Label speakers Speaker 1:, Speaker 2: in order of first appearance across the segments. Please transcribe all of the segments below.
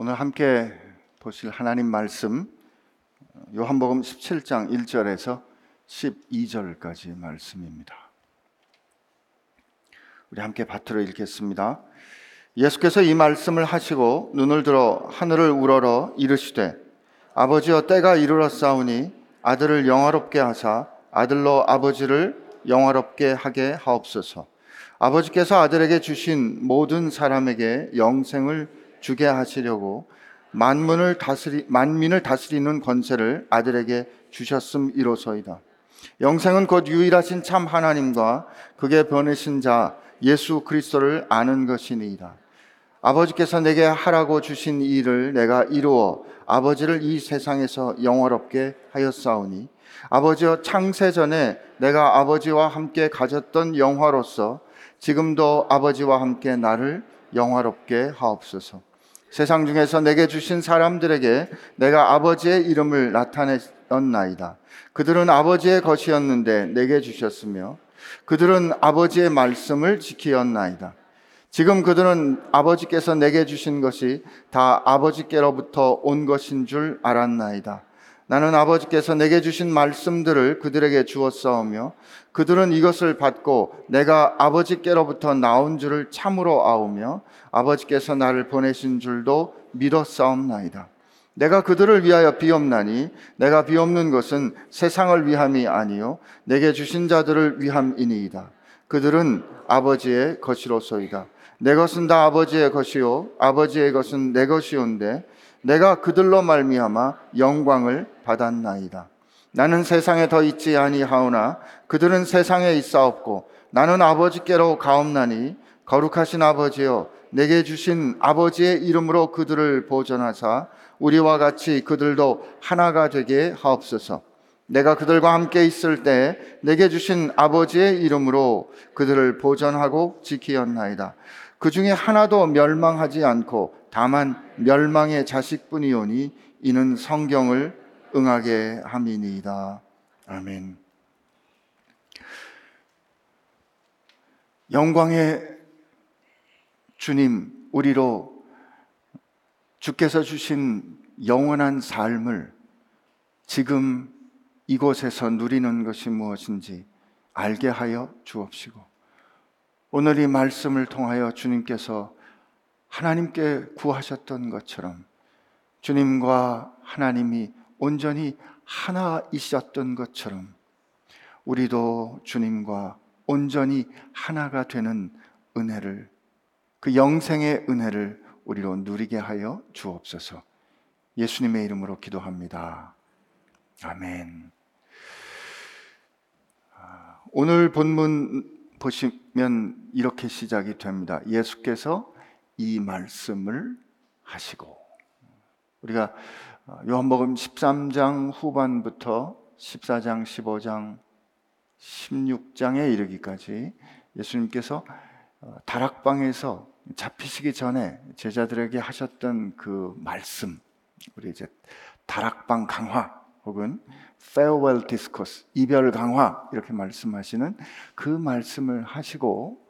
Speaker 1: 오늘 함께 보실 하나님 말씀 요한복음 17장 1절에서 12절까지 말씀입니다. 우리 함께 밭으로 읽겠습니다. 예수께서 이 말씀을 하시고 눈을 들어 하늘을 우러러 이르시되 아버지여 때가 이르렀사오니 아들을 영화롭게 하사 아들로 아버지를 영화롭게 하게 하옵소서. 아버지께서 아들에게 주신 모든 사람에게 영생을 주게 하시려고 만문을 다스리 만민을 다스리는 권세를 아들에게 주셨음 이로소이다. 영생은 곧 유일하신 참 하나님과 그게 보내신 자 예수 그리스도를 아는 것이니이다. 아버지께서 내게 하라고 주신 일을 내가 이루어 아버지를 이 세상에서 영화롭게 하였사오니 아버지여 창세 전에 내가 아버지와 함께 가졌던 영화로서 지금도 아버지와 함께 나를 영화롭게 하옵소서. 세상 중에서 내게 주신 사람들에게 내가 아버지의 이름을 나타냈었나이다. 그들은 아버지의 것이었는데 내게 주셨으며 그들은 아버지의 말씀을 지키었나이다. 지금 그들은 아버지께서 내게 주신 것이 다 아버지께로부터 온 것인 줄 알았나이다. 나는 아버지께서 내게 주신 말씀들을 그들에게 주었사오며 그들은 이것을 받고 내가 아버지께로부터 나온 줄을 참으로 아오며 아버지께서 나를 보내신 줄도 믿었사옵나이다. 내가 그들을 위하여 비옵나니 내가 비옵는 것은 세상을 위함이 아니요 내게 주신 자들을 위함이니이다. 그들은 아버지의 것이로소이다. 내 것은 다 아버지의 것이요 아버지의 것은 내 것이온데 내가 그들로 말미암아 영광을 받았나이다. 나는 세상에 더 있지 아니하오나 그들은 세상에 있사옵고 나는 아버지께로 가옵나니 거룩하신 아버지여 내게 주신 아버지의 이름으로 그들을 보존하사 우리와 같이 그들도 하나가 되게 하옵소서. 내가 그들과 함께 있을 때 내게 주신 아버지의 이름으로 그들을 보존하고 지키었나이다. 그 중에 하나도 멸망하지 않고 다만 멸망의 자식뿐이오니 이는 성경을 응하게 함이니이다. 아멘. 영광의 주님, 우리로 주께서 주신 영원한 삶을 지금 이곳에서 누리는 것이 무엇인지 알게 하여 주옵시고, 오늘 이 말씀을 통하여 주님께서 하나님께 구하셨던 것처럼 주님과 하나님이 온전히 하나이셨던 것처럼 우리도 주님과 온전히 하나가 되는 은혜를 그 영생의 은혜를 우리로 누리게 하여 주옵소서. 예수님의 이름으로 기도합니다. 아멘. 아, 오늘 본문 보시면 이렇게 시작이 됩니다. 예수께서 이 말씀을 하시고 우리가 요한복음 13장 후반부터 14장, 15장, 16장에 이르기까지 예수님께서 어, 다락방에서 잡히시기 전에 제자들에게 하셨던 그 말씀, 우리 이제 다락방 강화 혹은 farewell discourse, 이별 강화 이렇게 말씀하시는 그 말씀을 하시고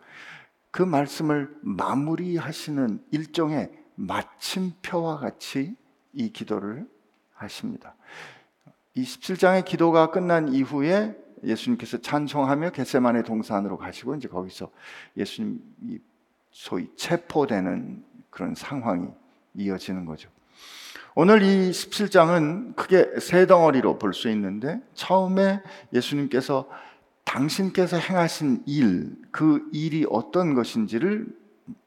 Speaker 1: 그 말씀을 마무리하시는 일종의 마침표와 같이 이 기도를 하십니다. 이 17장의 기도가 끝난 이후에 예수님께서 찬송하며 겟세만의 동산으로 가시고 이제 거기서 예수님이 소위 체포되는 그런 상황이 이어지는 거죠. 오늘 이 17장은 크게 세 덩어리로 볼 수 있는데 처음에 예수님께서 당신께서 행하신 일, 그 일이 어떤 것인지를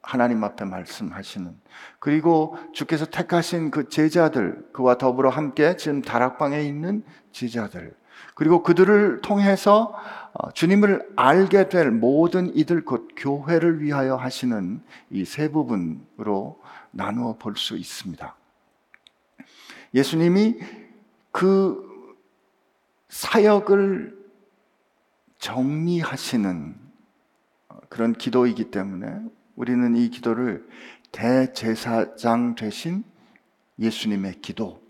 Speaker 1: 하나님 앞에 말씀하시는 그리고 주께서 택하신 그 제자들 그와 더불어 함께 지금 다락방에 있는 제자들 그리고 그들을 통해서 어, 주님을 알게 될 모든 이들 곧 교회를 위하여 하시는 이 세 부분으로 나누어 볼 수 있습니다. 예수님이 그 사역을 정리하시는 어, 그런 기도이기 때문에 우리는 이 기도를 대제사장 되신 예수님의 기도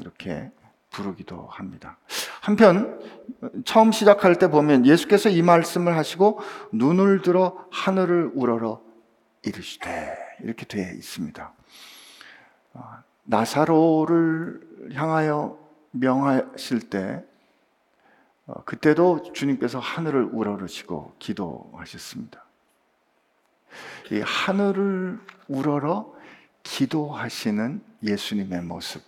Speaker 1: 이렇게 부르기도 합니다. 한편 처음 시작할 때 보면 예수께서 이 말씀을 하시고 눈을 들어 하늘을 우러러 이르시되 이렇게 되어 있습니다. 어, 나사로를 향하여 명하실 때 어, 그때도 주님께서 하늘을 우러르시고 기도하셨습니다. 이 하늘을 우러러 기도하시는 예수님의 모습.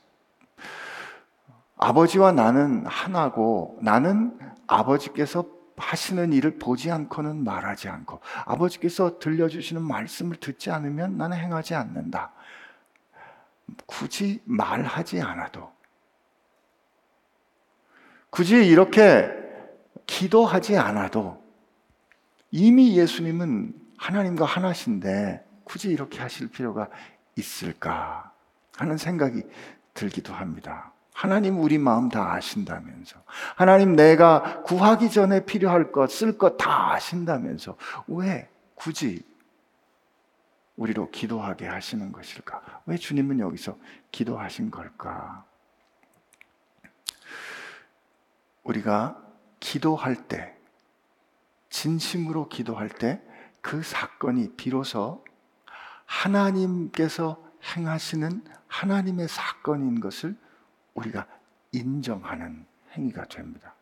Speaker 1: 아버지와 나는 하나고 나는 아버지께서 하시는 일을 보지 않고는 말하지 않고 아버지께서 들려주시는 말씀을 듣지 않으면 나는 행하지 않는다. 굳이 말하지 않아도 굳이 이렇게 기도하지 않아도 이미 예수님은 하나님과 하나신데 굳이 이렇게 하실 필요가 있을까 하는 생각이 들기도 합니다. 하나님 우리 마음 다 아신다면서. 하나님 내가 구하기 전에 필요할 것, 쓸 것 다 아신다면서. 왜 굳이 우리로 기도하게 하시는 것일까? 왜 주님은 여기서 기도하신 걸까? 우리가 기도할 때, 진심으로 기도할 때 그 사건이 비로소 하나님께서 행하시는 하나님의 사건인 것을 우리가 인정하는 행위가 됩니다.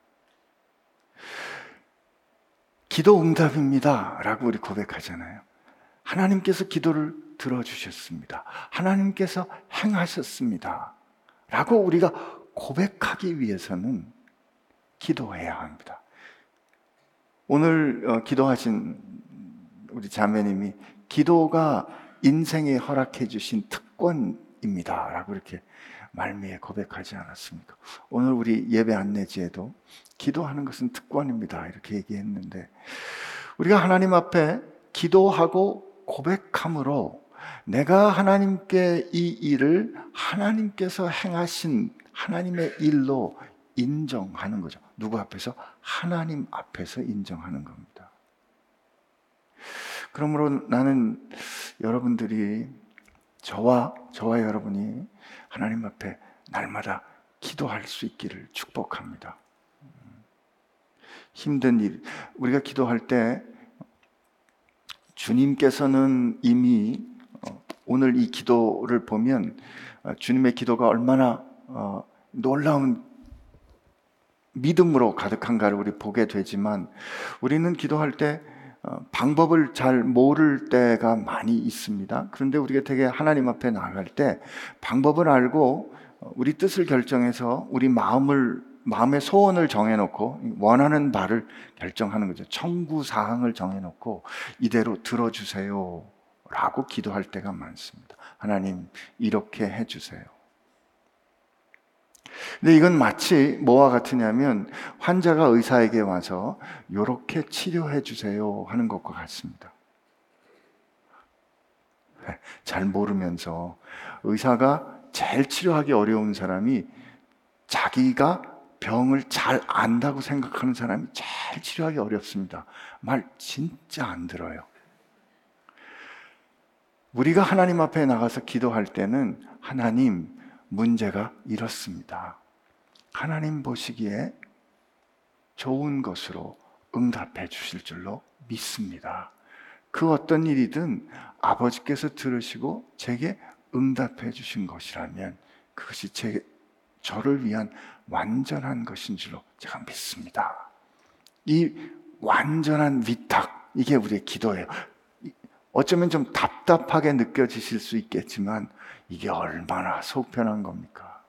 Speaker 1: 기도 응답입니다. 라고 우리 고백하잖아요. 하나님께서 기도를 들어주셨습니다. 하나님께서 행하셨습니다. 라고 우리가 고백하기 위해서는 기도해야 합니다. 오늘 어, 기도하신 우리 자매님이 기도가 인생에 허락해 주신 특권입니다. 라고 이렇게 말미에 고백하지 않았습니까? 오늘 우리 예배 안내지에도 기도하는 것은 특권입니다. 이렇게 얘기했는데 우리가 하나님 앞에 기도하고 고백함으로 내가 하나님께 이 일을 하나님께서 행하신 하나님의 일로 인정하는 거죠. 누구 앞에서? 하나님 앞에서 인정하는 겁니다. 그러므로 나는 여러분들이 저와 저와 여러분이 하나님 앞에 날마다 기도할 수 있기를 축복합니다. 힘든 일 우리가 기도할 때 주님께서는 이미 어, 오늘 이 기도를 보면 어, 주님의 기도가 얼마나 어, 놀라운 믿음으로 가득한가를 우리 보게 되지만 우리는 기도할 때 방법을 잘 모를 때가 많이 있습니다. 그런데 우리가 되게 하나님 앞에 나갈 때 방법을 알고 우리 뜻을 결정해서 우리 마음을 마음의 소원을 정해놓고 원하는 바를 결정하는 거죠. 청구 사항을 정해놓고 이대로 들어주세요. 라고 기도할 때가 많습니다. 하나님, 이렇게 해주세요. 근데 이건 마치 뭐와 같으냐면 환자가 의사에게 와서 이렇게 치료해 주세요 하는 것과 같습니다. 잘 모르면서 의사가 제일 치료하기 어려운 사람이 자기가 병을 잘 안다고 생각하는 사람이 제일 치료하기 어렵습니다. 말 진짜 안 들어요. 우리가 하나님 앞에 나가서 기도할 때는 하나님 문제가 이렇습니다. 하나님 보시기에 좋은 것으로 응답해 주실 줄로 믿습니다. 그 어떤 일이든 아버지께서 들으시고 제게 응답해 주신 것이라면 그것이 제, 저를 위한 완전한 것인 줄로 제가 믿습니다. 이 완전한 위탁, 이게 우리의 기도예요. 어쩌면 좀 답답하게 느껴지실 수 있겠지만 이게 얼마나 속편한 겁니까?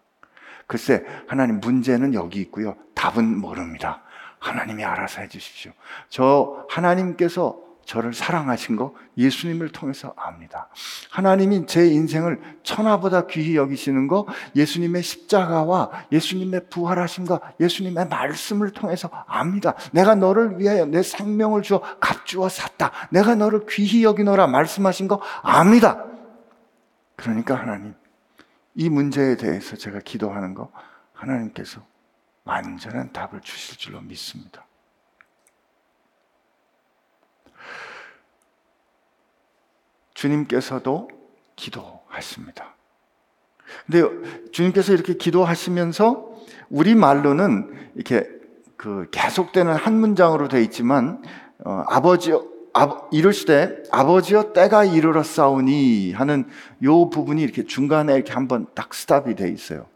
Speaker 1: 글쎄, 하나님 문제는 여기 있고요. 답은 모릅니다. 하나님이 알아서 해주십시오. 저 하나님께서 저를 사랑하신 거 예수님을 통해서 압니다. 하나님이 제 인생을 천하보다 귀히 여기시는 거 예수님의 십자가와 예수님의 부활하심과 예수님의 말씀을 통해서 압니다. 내가 너를 위하여 내 생명을 주어 값주어 샀다. 내가 너를 귀히 여기노라 말씀하신 거 압니다. 그러니까 하나님 이 문제에 대해서 제가 기도하는 거 하나님께서 완전한 답을 주실 줄로 믿습니다. 주님께서도 기도하십니다. 근데 주님께서 이렇게 기도하시면서 우리 말로는 이렇게 그 계속되는 한 문장으로 되어 있지만 어, 아버지 아, 이르시되 아버지여 때가 이르렀사오니 하는 요 부분이 이렇게 중간에 이렇게 한번 딱 스탑이 돼 있어요.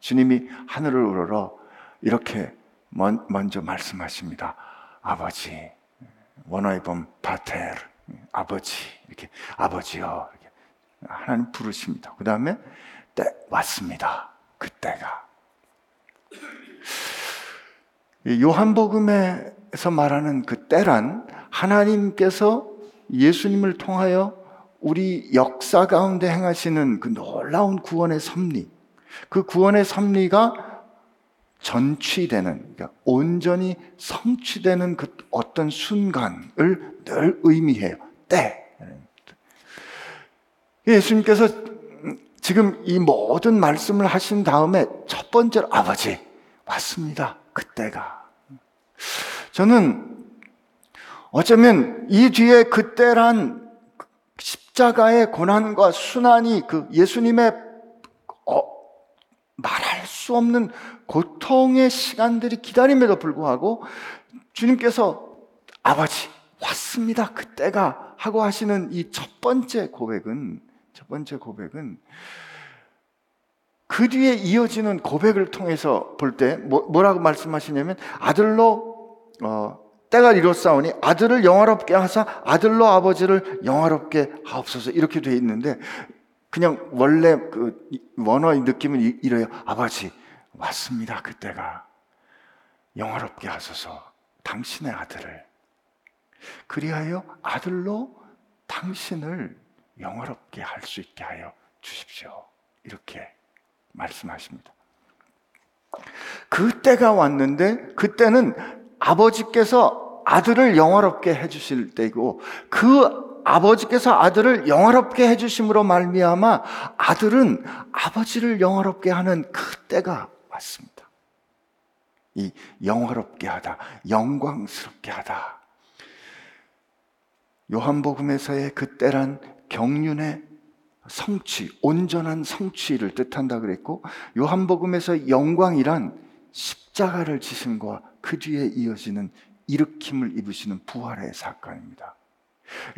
Speaker 1: 주님이 하늘을 우러러 이렇게 먼, 먼저 말씀하십니다. 아버지, 원어의 본 파테르, 아버지 이렇게 아버지요 이렇게 하나님 부르십니다. 그 다음에 때 왔습니다. 그때가 요한복음에서 말하는 그 때란 하나님께서 예수님을 통하여 우리 역사 가운데 행하시는 그 놀라운 구원의 섭리, 그 구원의 섭리가 전취되는, 그러니까 온전히 성취되는 그 어떤 순간을 늘 의미해요. 때. 예수님께서 지금 이 모든 말씀을 하신 다음에 첫 번째로 아버지 왔습니다. 그때가. 저는 어쩌면 이 뒤에 그때란 십자가의 고난과 순환이 그 예수님의 어, 말할 수 없는 고통의 시간들이 기다림에도 불구하고 주님께서 아버지 왔습니다. 그때가 하고 하시는 이 첫 번째 고백은 첫 번째 고백은 그 뒤에 이어지는 고백을 통해서 볼 때 뭐, 라고 말씀하시냐면 아들로 어, 때가 이뤘사오니 아들을 영화롭게 하사 아들로 아버지를 영화롭게 하옵소서 이렇게 돼 있는데 그냥 원래 그 원어의 느낌은 이래요. 아버지 왔습니다. 그때가 영화롭게 하소서 당신의 아들을 그리하여 아들로 당신을 영화롭게 할 수 있게 하여 주십시오. 이렇게 말씀하십니다. 그때가 왔는데 그때는 아버지께서 아들을 영화롭게 해주실 때고 그 아버지께서 아들을 영화롭게 해주심으로 말미암아 아들은 아버지를 영화롭게 하는 그때가 왔습니다. 이 영화롭게 하다, 영광스럽게 하다. 요한복음에서의 그때란 경륜의 성취, 온전한 성취를 뜻한다 그랬고 요한복음에서 영광이란 십자가를 지심과 그 뒤에 이어지는 일으킴을 입으시는 부활의 사건입니다.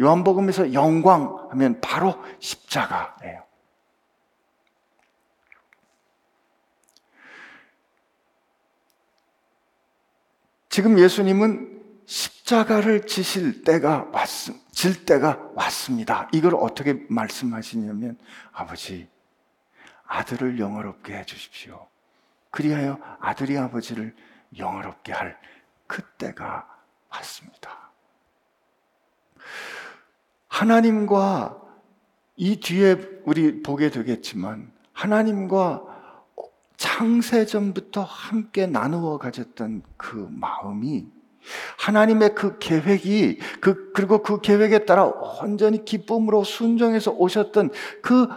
Speaker 1: 요한복음에서 영광 하면 바로 십자가예요. 지금 예수님은 십자가를 지실 때가 왔, 질 때가 왔습니다. 이걸 어떻게 말씀하시냐면, 아버지, 아들을 영화롭게 해 주십시오. 그리하여 아들이 아버지를 영화롭게 할 그때가 왔습니다. 하나님과 이 뒤에 우리 보게 되겠지만, 하나님과 창세전부터 함께 나누어 가졌던 그 마음이 하나님의 그 계획이 그 그리고 그 계획에 따라 온전히 기쁨으로 순종해서 오셨던 그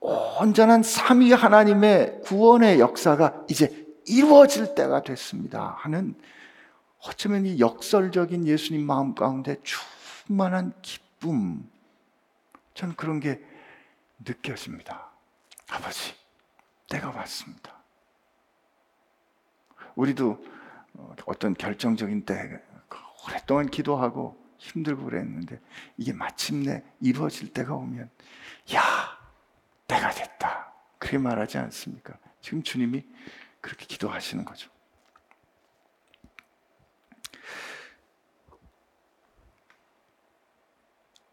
Speaker 1: 온전한 삼위 하나님의 구원의 역사가 이제 이루어질 때가 됐습니다. 하는 어쩌면 이 역설적인 예수님 마음 가운데 충만한 기쁨. 전 그런 게 느껴집니다. 아버지, 때가 왔습니다. 우리도 어, 어떤 결정적인 때 오랫동안 기도하고 힘들고 그랬는데 이게 마침내 이루어질 때가 오면 야 때가 됐다 그렇게 말하지 않습니까? 지금 주님이 그렇게 기도하시는 거죠.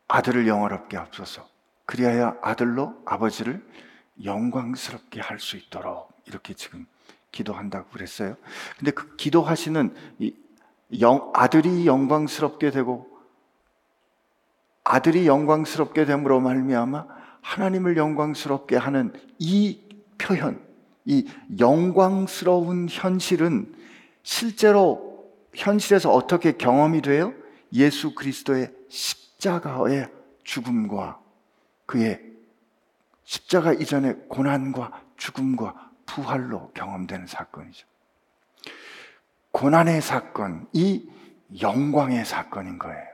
Speaker 1: 아들을 영화롭게 앞서서 그리하여 아들로 아버지를 영광스럽게 할 수 있도록 이렇게 지금 기도한다고 그랬어요. 근데 그 기도하시는 영, 아들이 영광스럽게 되고 아들이 영광스럽게 됨으로 말미암아 하나님을 영광스럽게 하는 이 표현, 이 영광스러운 현실은 실제로 현실에서 어떻게 경험이 돼요? 예수 그리스도의 십자가의 죽음과 그의 십자가 이전의 고난과 죽음과 부활로 경험되는 사건이죠. 고난의 사건, 이 영광의 사건인 거예요.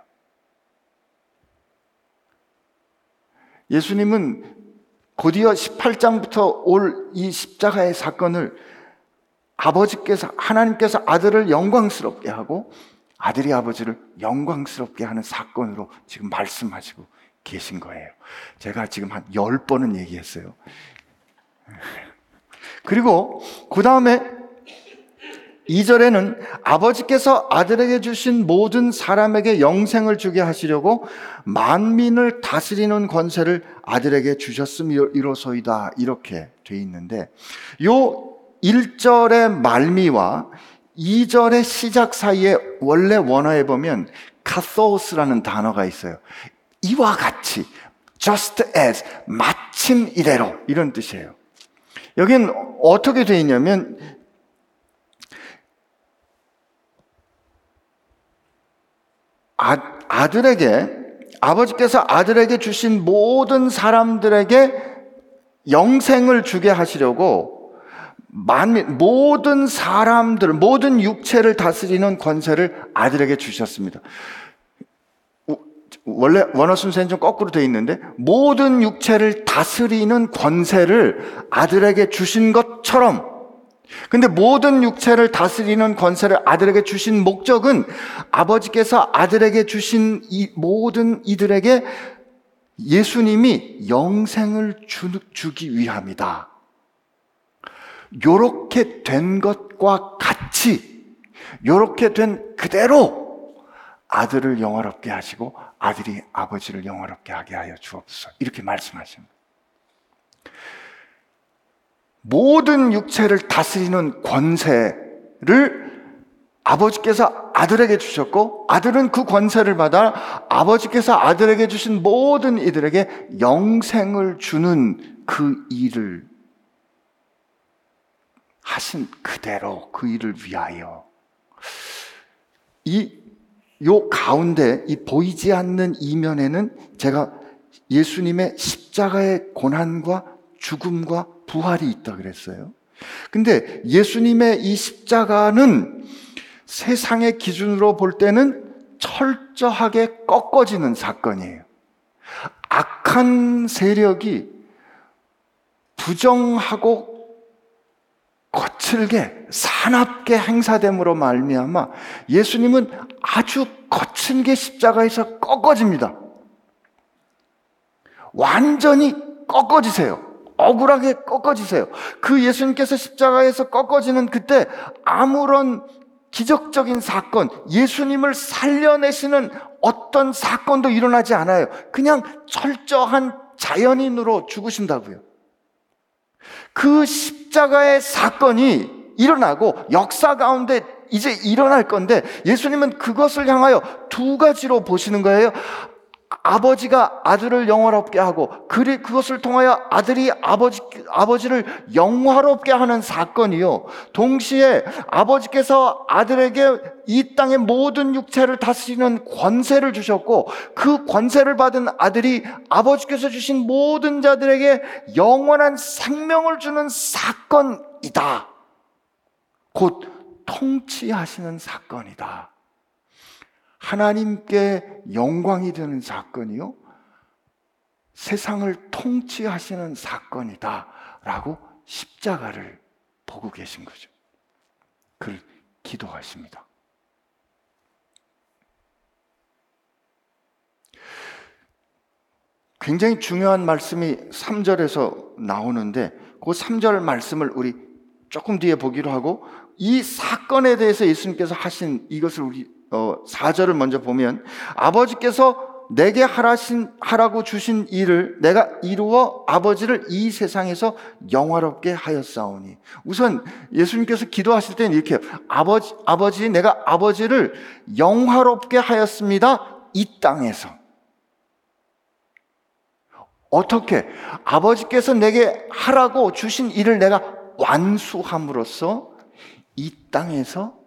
Speaker 1: 예수님은 곧이어 18장부터 올 이 십자가의 사건을 아버지께서, 하나님께서 아들을 영광스럽게 하고 아들이 아버지를 영광스럽게 하는 사건으로 지금 말씀하시고 계신 거예요. 제가 지금 한 열번은 얘기했어요. 그리고 그 다음에 2절에는 아버지께서 아들에게 주신 모든 사람에게 영생을 주게 하시려고 만민을 다스리는 권세를 아들에게 주셨음이로소이다. 이렇게 돼 있는데 요 1절의 말미와 2절의 시작 사이에 원래 원어에 보면 카소스라는 단어가 있어요. 이와 같이 just as 마침 이대로 이런 뜻이에요. 여긴 어떻게 되어 있냐면 아, 아들에게 아버지께서 아들에게 주신 모든 사람들에게 영생을 주게 하시려고 만민 모든 사람들 모든 육체를 다스리는 권세를 아들에게 주셨습니다. 원래 원어 순서는 좀 거꾸로 되어 있는데 모든 육체를 다스리는 권세를 아들에게 주신 것처럼 근데 모든 육체를 다스리는 권세를 아들에게 주신 목적은 아버지께서 아들에게 주신 이 모든 이들에게 예수님이 영생을 주, 주기 위함이다. 요렇게 된 것과 같이 요렇게 된 그대로 아들을 영화롭게 하시고 아들이 아버지를 영화롭게 하게 하여 주옵소서. 이렇게 말씀하십니다. 모든 육체를 다스리는 권세를 아버지께서 아들에게 주셨고 아들은 그 권세를 받아 아버지께서 아들에게 주신 모든 이들에게 영생을 주는 그 일을 하신 그대로 그 일을 위하여. 이 요 가운데 이 보이지 않는 이면에는 제가 예수님의 십자가의 고난과 죽음과 부활이 있다 그랬어요. 근데 예수님의 이 십자가는 세상의 기준으로 볼 때는 철저하게 꺾어지는 사건이에요. 악한 세력이 부정하고 거칠게 사납게 행사됨으로 말미암아 예수님은 아주 거칠게 십자가에서 꺾어집니다. 완전히 꺾어지세요. 억울하게 꺾어지세요. 그 예수님께서 십자가에서 꺾어지는 그때 아무런 기적적인 사건, 예수님을 살려내시는 어떤 사건도 일어나지 않아요. 그냥 철저한 자연인으로 죽으신다고요. 그 십자가의 사건이 일어나고 역사 가운데 이제 일어날 건데 예수님은 그것을 향하여 두 가지로 보시는 거예요. 아버지가 아들을 영화롭게 하고 그것을 통하여 아들이 아버지 아버지를 영화롭게 하는 사건이요. 동시에 아버지께서 아들에게 이 땅의 모든 육체를 다스리는 권세를 주셨고 그 권세를 받은 아들이 아버지께서 주신 모든 자들에게 영원한 생명을 주는 사건이다. 곧 통치하시는 사건이다. 하나님께 영광이 되는 사건이요. 세상을 통치하시는 사건이다. 라고 십자가를 보고 계신 거죠. 그를 기도하십니다. 굉장히 중요한 말씀이 3절에서 나오는데 그 3절 말씀을 우리 조금 뒤에 보기로 하고 이 사건에 대해서 예수님께서 하신 이것을 우리 어, 4절을 먼저 보면 아버지께서 내게 하라신, 하라고 주신 일을 내가 이루어 아버지를 이 세상에서 영화롭게 하였사오니. 우선 예수님께서 기도하실 때는 이렇게 아버지, 아버지, 내가 아버지를 영화롭게 하였습니다. 이 땅에서. 어떻게? 아버지께서 내게 하라고 주신 일을 내가 완수함으로써 이 땅에서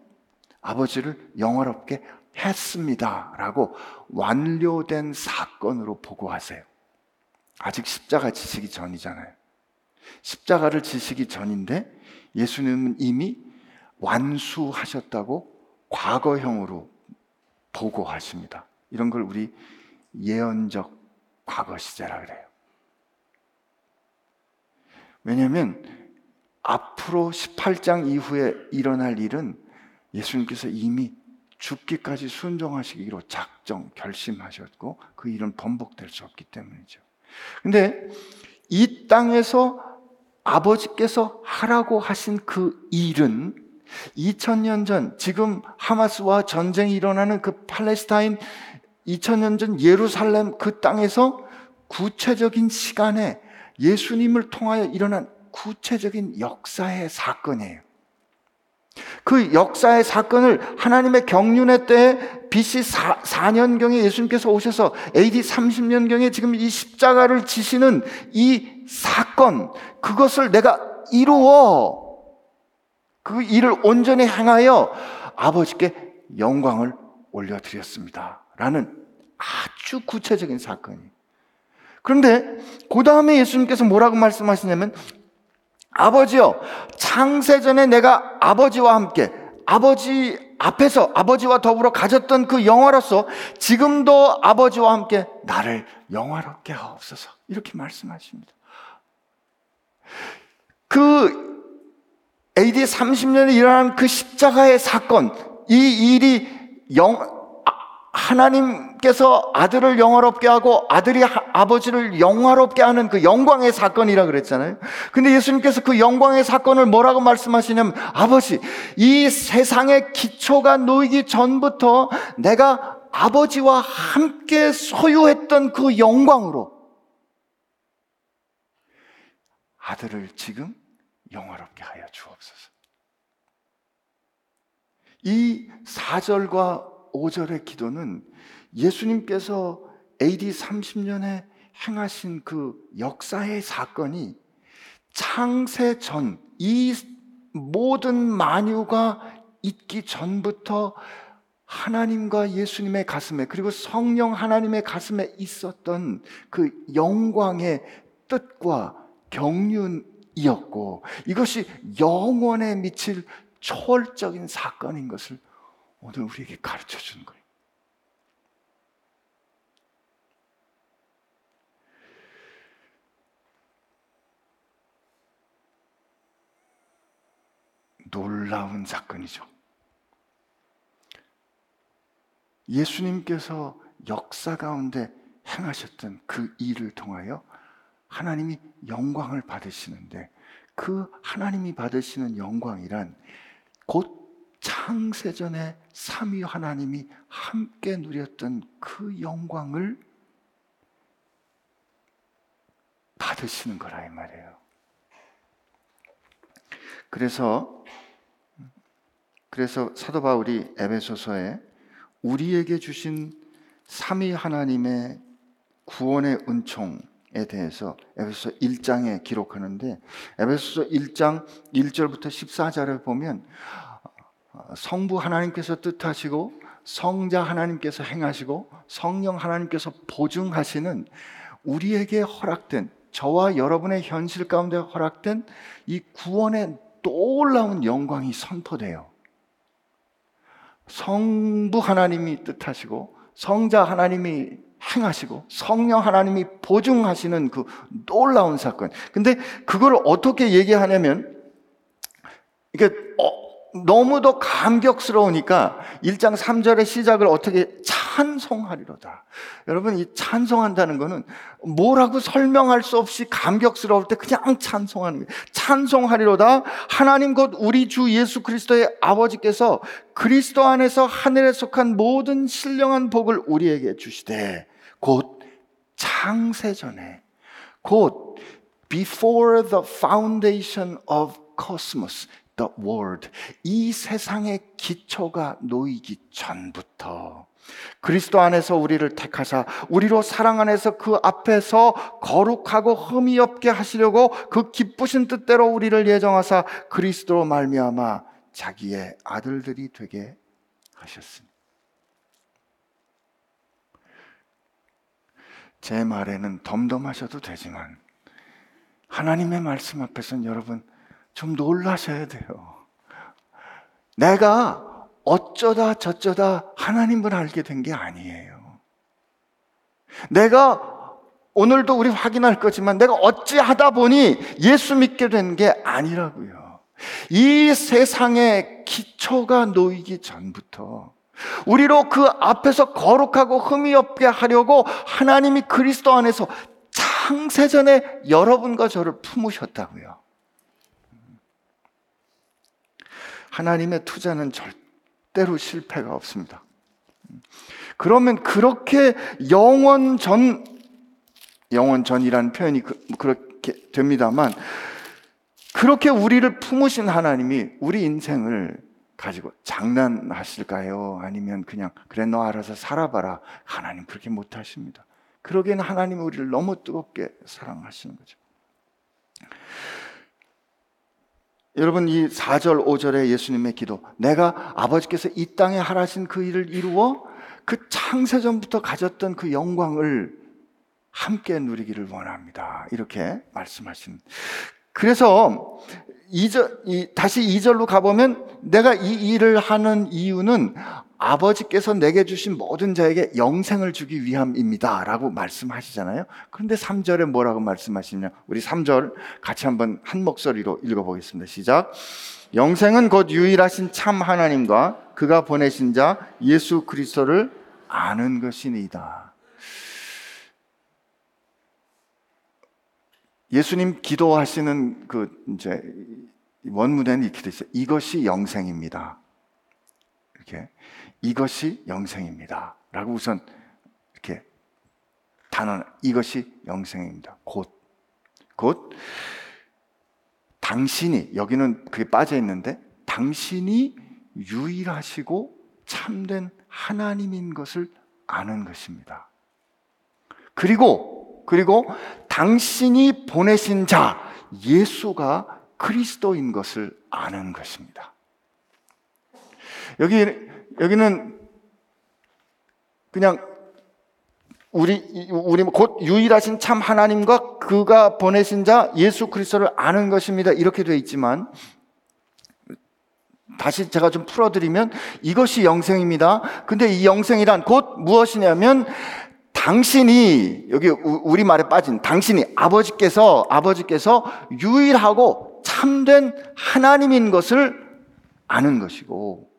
Speaker 1: 아버지를 영화롭게 했습니다. 라고 완료된 사건으로 보고하세요. 아직 십자가 지시기 전이잖아요. 십자가를 지시기 전인데 예수님은 이미 완수하셨다고 과거형으로 보고하십니다. 이런 걸 우리 예언적 과거 시제라 그래요. 왜냐하면 앞으로 18장 이후에 일어날 일은 예수님께서 이미 죽기까지 순종하시기로 작정, 결심하셨고 그 일은 번복될 수 없기 때문이죠. 근데 이 땅에서 아버지께서 하라고 하신 그 일은 2000년 전 지금 하마스와 전쟁이 일어나는 그 팔레스타인 2000년 전 예루살렘 그 땅에서 구체적인 시간에 예수님을 통하여 일어난 구체적인 역사의 사건이에요. 그 역사의 사건을 하나님의 경륜의 때에 BC 4, 4년경에 예수님께서 오셔서 AD 30년경에 지금 이 십자가를 지시는 이 사건, 그것을 내가 이루어 그 일을 온전히 행하여 아버지께 영광을 올려드렸습니다. 라는 아주 구체적인 사건이. 그런데 그 다음에 예수님께서 뭐라고 말씀하시냐면 아버지요, 창세전에 내가 아버지와 함께, 아버지 앞에서 아버지와 더불어 가졌던 그 영화로서 지금도 아버지와 함께 나를 영화롭게 하옵소서. 이렇게 말씀하십니다. 그 AD 30년에 일어난 그 십자가의 사건, 이 일이 영, 하나님께서 아들을 영화롭게 하고 아들이 아버지를 영화롭게 하는 그 영광의 사건이라 그랬잖아요. 근데 예수님께서 그 영광의 사건을 뭐라고 말씀하시냐면 아버지, 이 세상의 기초가 놓이기 전부터 내가 아버지와 함께 소유했던 그 영광으로 아들을 지금 영화롭게 하여 주옵소서. 이 4절과 5절의 기도는 예수님께서 AD 30년에 행하신 그 역사의 사건이 창세 전, 이 모든 만유가 있기 전부터 하나님과 예수님의 가슴에, 그리고 성령 하나님의 가슴에 있었던 그 영광의 뜻과 경륜이었고, 이것이 영원에 미칠 초월적인 사건인 것을 오늘 우리에게 가르쳐 주는 거예요. 놀라운 사건이죠. 예수님께서 역사 가운데 행하셨던 그 일을 통하여 하나님이 영광을 받으시는데 그 하나님이 받으시는 영광이란 곧 창세전에 삼위 하나님이 함께 누렸던 그 영광을 받으시는 거라 이 말이에요. 그래서 그래서 사도 바울이 에베소서에 우리에게 주신 삼위 하나님의 구원의 은총에 대해서 에베소서 1장에 기록하는데 에베소서 1장 1절부터 14절을 보면 성부 하나님께서 뜻하시고 성자 하나님께서 행하시고 성령 하나님께서 보증하시는 우리에게 허락된 저와 여러분의 현실 가운데 허락된 이 구원의 놀라운 영광이 선포돼요. 성부 하나님이 뜻하시고 성자 하나님이 행하시고 성령 하나님이 보증하시는 그 놀라운 사건. 근데 그걸 어떻게 얘기하냐면 이게 어, 너무도 감격스러우니까 1장 3절의 시작을 어떻게 찬송하리로다. 여러분, 이 찬송한다는 거는 뭐라고 설명할 수 없이 감격스러울 때 그냥 찬송하는 거예요. 찬송하리로다. 하나님 곧 우리 주 예수 그리스도의 아버지께서 그리스도 안에서 하늘에 속한 모든 신령한 복을 우리에게 주시되 곧 창세전에 곧 before the foundation of cosmos the world. 이 세상의 기초가 놓이기 전부터 그리스도 안에서 우리를 택하사 우리로 사랑 안에서 그 앞에서 거룩하고 흠이 없게 하시려고 그 기쁘신 뜻대로 우리를 예정하사 그리스도로 말미암아 자기의 아들들이 되게 하셨습니다. 제 말에는 덤덤하셔도 되지만 하나님의 말씀 앞에서는 여러분 좀 놀라셔야 돼요. 내가 어쩌다 저쩌다 하나님을 알게 된 게 아니에요. 내가 오늘도 우리 확인할 거지만 내가 어찌 하다 보니 예수 믿게 된 게 아니라고요. 이 세상의 기초가 놓이기 전부터 우리로 그 앞에서 거룩하고 흠이 없게 하려고 하나님이 그리스도 안에서 창세전에 여러분과 저를 품으셨다고요. 하나님의 투자는 절대로 실패가 없습니다. 그러면 그렇게 영원 전, 영원 전이라는 표현이 그, 렇게 됩니다만, 그렇게 우리를 품으신 하나님이 우리 인생을 가지고 장난하실까요? 아니면 그냥, 그래, 너 알아서 살아봐라. 하나님 그렇게 못하십니다. 그러기에는 하나님이 우리를 너무 뜨겁게 사랑하시는 거죠. 여러분 이 4절 5절의 예수님의 기도 내가 아버지께서 이 땅에 하라신 그 일을 이루어 그 창세전부터 가졌던 그 영광을 함께 누리기를 원합니다. 이렇게 말씀하신. 그래서 2절, 이, 다시 2절로 가보면 내가 이 일을 하는 이유는 아버지께서 내게 주신 모든 자에게 영생을 주기 위함입니다. 라고 말씀하시잖아요. 그런데 3절에 뭐라고 말씀하시냐. 우리 3절 같이 한번 한 목소리로 읽어보겠습니다. 시작. 영생은 곧 유일하신 참 하나님과 그가 보내신 자 예수 그리스도를 아는 것이니이다. 예수님 기도하시는 그 이제 원문에는 이렇게 돼 있어요. 이것이 영생입니다. 이렇게 이것이 영생입니다. 라고 우선 이렇게 단어 이것이 영생입니다. 곧. 곧 당신이 여기는 그게 빠져 있는데 당신이 유일하시고 참된 하나님인 것을 아는 것입니다. 그리고 그리고 당신이 보내신 자 예수가 그리스도인 것을 아는 것입니다. 여기 여기는 그냥 우리 우리 곧 유일하신 참 하나님과 그가 보내신 자 예수 그리스도를 아는 것입니다. 이렇게 되어 있지만 다시 제가 좀 풀어드리면 이것이 영생입니다. 근데 이 영생이란 곧 무엇이냐면 당신이 여기 우리 말에 빠진 당신이 아버지께서 아버지께서 유일하고 참된 하나님인 것을 아는 것이고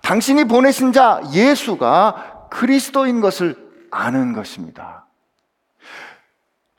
Speaker 1: 당신이 보내신 자 예수가 그리스도인 것을 아는 것입니다.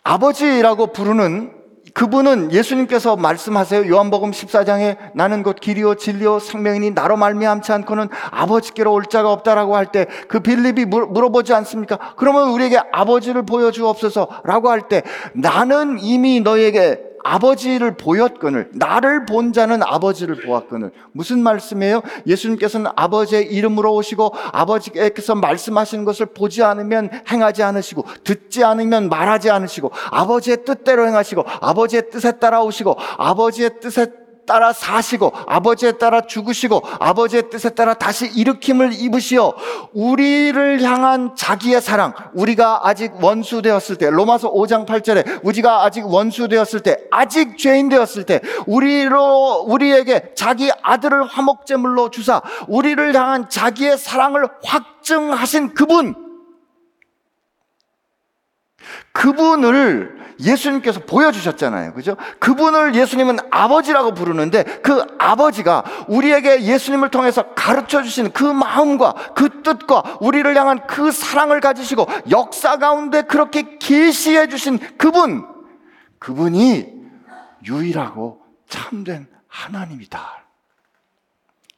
Speaker 1: 아버지라고 부르는 그분은 예수님께서 말씀하세요. 요한복음 14장에 나는 곧 길이요 진리요 생명이니 나로 말미암지 않고는 아버지께로 올 자가 없다라고 할 때 그 빌립이 물어보지 않습니까? 그러면 우리에게 아버지를 보여 주옵소서라고 할 때 나는 이미 너에게 아버지를 보였거늘 나를 본 자는 아버지를 보았거늘 무슨 말씀이에요? 예수님께서는 아버지의 이름으로 오시고 아버지께서 말씀하시는 것을 보지 않으면 행하지 않으시고 듣지 않으면 말하지 않으시고 아버지의 뜻대로 행하시고 아버지의 뜻에 따라오시고 아버지의 뜻에 따라 사시고 아버지에 따라 죽으시고 아버지의 뜻에 따라 다시 일으킴을 입으시어 우리를 향한 자기의 사랑. 우리가 아직 원수 되었을 때 로마서 5장 8절에 우리가 아직 원수 되었을 때 아직 죄인 되었을 때 우리로 우리에게 자기 아들을 화목제물로 주사 우리를 향한 자기의 사랑을 확증하신 그분 그분을 예수님께서 보여주셨잖아요. 그죠? 그분을 예수님은 아버지라고 부르는데 그 아버지가 우리에게 예수님을 통해서 가르쳐 주신 그 마음과 그 뜻과 우리를 향한 그 사랑을 가지시고 역사 가운데 그렇게 계시해 주신 그분, 그분이 유일하고 참된 하나님이다.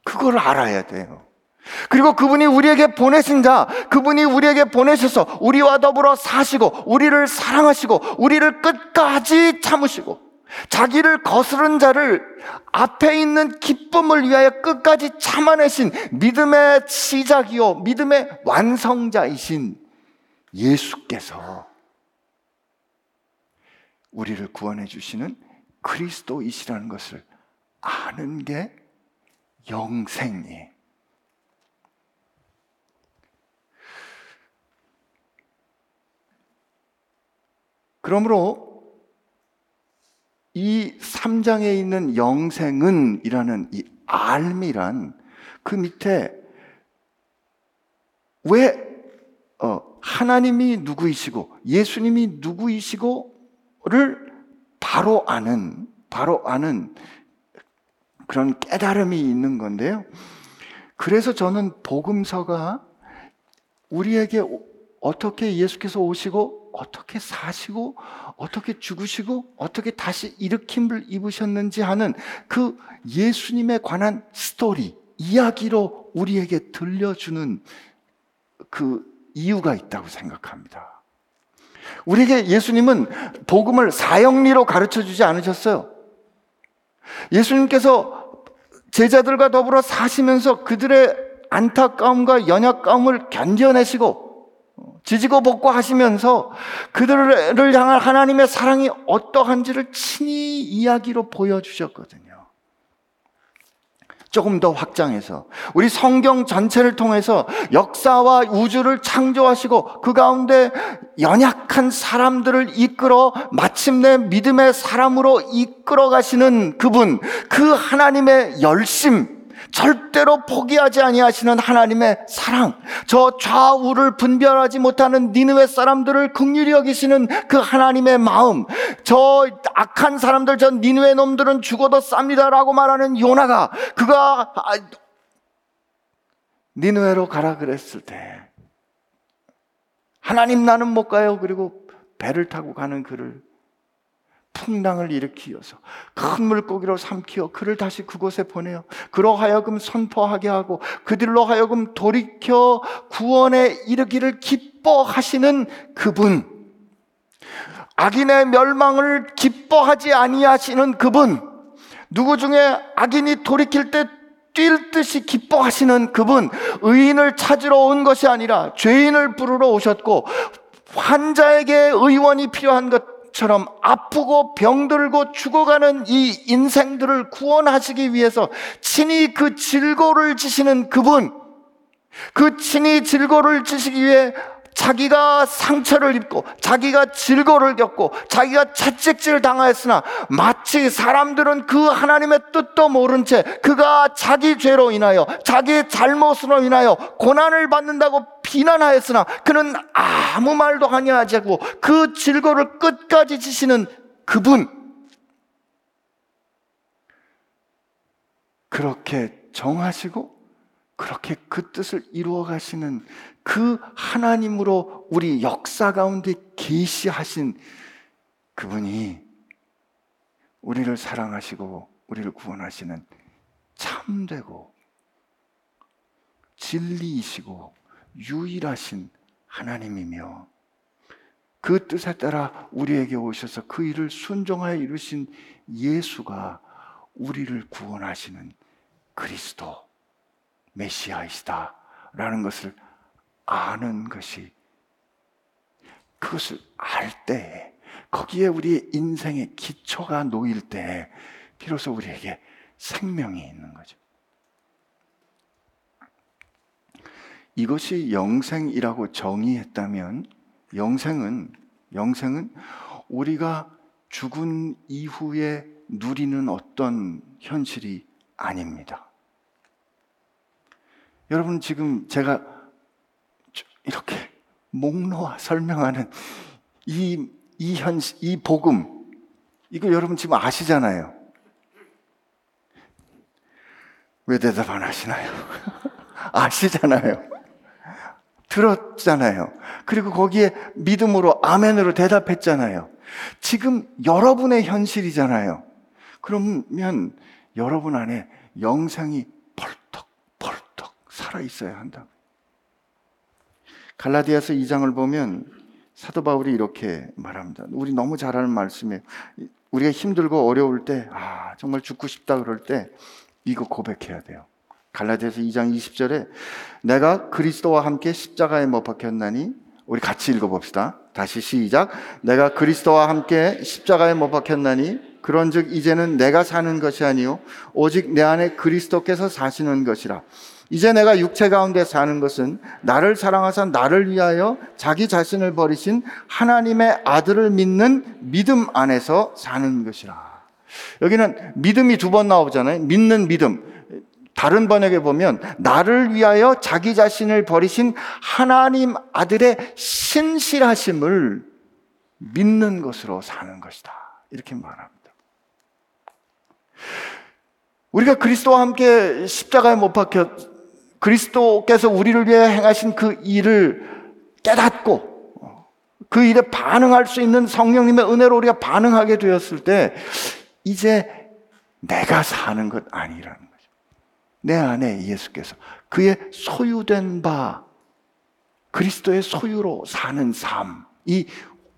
Speaker 1: 그걸 알아야 돼요. 그리고 그분이 우리에게 보내신 자, 그분이 우리에게 보내셔서 우리와 더불어 사시고, 우리를 사랑하시고, 우리를 끝까지 참으시고, 자기를 거스른 자를 앞에 있는 기쁨을 위하여 끝까지 참아내신 믿음의 시작이요, 믿음의 완성자이신 예수께서 우리를 구원해 주시는 그리스도이시라는 것을 아는 게 영생이에요. 그러므로 이 3장에 있는 영생은 이라는 이 알미란 그 밑에 왜 어, 하나님이 누구이시고 예수님이 누구이시고를 바로 아는 바로 아는 그런 깨달음이 있는 건데요. 그래서 저는 복음서가 우리에게 어떻게 예수께서 오시고 어떻게 사시고 어떻게 죽으시고 어떻게 다시 일으킴을 입으셨는지 하는 그 예수님에 관한 스토리, 이야기로 우리에게 들려주는 그 이유가 있다고 생각합니다. 우리에게 예수님은 복음을 사형리로 가르쳐 주지 않으셨어요. 예수님께서 제자들과 더불어 사시면서 그들의 안타까움과 연약감을 견뎌내시고 지지고 볶고 하시면서 그들을 향한 하나님의 사랑이 어떠한지를 친히 이야기로 보여주셨거든요. 조금 더 확장해서 우리 성경 전체를 통해서 역사와 우주를 창조하시고 그 가운데 연약한 사람들을 이끌어 마침내 믿음의 사람으로 이끌어 가시는 그분 그 하나님의 열심 절대로 포기하지 아니하시는 하나님의 사랑, 저 좌우를 분별하지 못하는 니느웨 사람들을 극률히 여기시는 그 하나님의 마음, 저 악한 사람들, 저 니느웨 놈들은 죽어도 쌉니다라고 말하는 요나가 그가 아, 니느웨로 가라 그랬을 때 하나님 나는 못 가요. 그리고 배를 타고 가는 그를 풍랑을 일으키어서 큰 물고기로 삼키어 그를 다시 그곳에 보내어 그로 하여금 선포하게 하고 그들로 하여금 돌이켜 구원에 이르기를 기뻐하시는 그분. 악인의 멸망을 기뻐하지 아니하시는 그분. 누구 중에 악인이 돌이킬 때 뛸 듯이 기뻐하시는 그분. 의인을 찾으러 온 것이 아니라 죄인을 부르러 오셨고 환자에게 의원이 필요한 것 처럼 아프고 병들고 죽어가는 이 인생들을 구원하시기 위해서 친히 그 질고를 지시는 그분, 그 친히 질고를 지시기 위해 자기가 상처를 입고 자기가 질고를 겪고 자기가 채찍질을 당하였으나 마치 사람들은 그 하나님의 뜻도 모른 채 그가 자기 죄로 인하여 자기 잘못으로 인하여 고난을 받는다고 비난하였으나 그는 아무 말도 아니하지 않고 그 질고를 끝까지 지시는 그분. 그렇게 정하시고 그렇게 그 뜻을 이루어 가시는 그 하나님으로 우리 역사 가운데 계시하신 그분이 우리를 사랑하시고 우리를 구원하시는 참되고 진리이시고 유일하신 하나님이며 그 뜻에 따라 우리에게 오셔서 그 일을 순종하여 이루신 예수가 우리를 구원하시는 그리스도 메시아이시다. 라는 것을 아는 것이 그것을 알 때, 거기에 우리의 인생의 기초가 놓일 때, 비로소 우리에게 생명이 있는 거죠. 이것이 영생이라고 정의했다면, 영생은, 영생은 우리가 죽은 이후에 누리는 어떤 현실이 아닙니다. 여러분 지금 제가 이렇게 목 놓아 설명하는 이, 이 현, 이 복음, 이거 여러분 지금 아시잖아요. 왜 대답 안 하시나요? 아시잖아요. 들었잖아요. 그리고 거기에 믿음으로 아멘으로 대답했잖아요. 지금 여러분의 현실이잖아요. 그러면 여러분 안에 영상이 살아 있어야 한다. 갈라디아서 2장을 보면 사도 바울이 이렇게 말합니다. 우리 너무 잘 아는 말씀이에요. 우리가 힘들고 어려울 때, 아, 정말 죽고 싶다 그럴 때, 이거 고백해야 돼요. 갈라디아서 2장 20절에 내가 그리스도와 함께 십자가에 못 박혔나니 우리 같이 읽어봅시다. 다시 시작. 내가 그리스도와 함께 십자가에 못 박혔나니 그런즉 이제는 내가 사는 것이 아니요 오직 내 안에 그리스도께서 사시는 것이라. 이제 내가 육체 가운데 사는 것은 나를 사랑하사 나를 위하여 자기 자신을 버리신 하나님의 아들을 믿는 믿음 안에서 사는 것이라. 여기는 믿음이 두 번 나오잖아요. 믿는 믿음. 다른 번역에 보면 나를 위하여 자기 자신을 버리신 하나님 아들의 신실하심을 믿는 것으로 사는 것이다. 이렇게 말합니다. 우리가 그리스도와 함께 십자가에 못 박혔 그리스도께서 우리를 위해 행하신 그 일을 깨닫고 그 일에 반응할 수 있는 성령님의 은혜로 우리가 반응하게 되었을 때 이제 내가 사는 것 아니라는 거죠. 내 안에 예수께서 그의 소유된 바 그리스도의 소유로 사는 삶, 이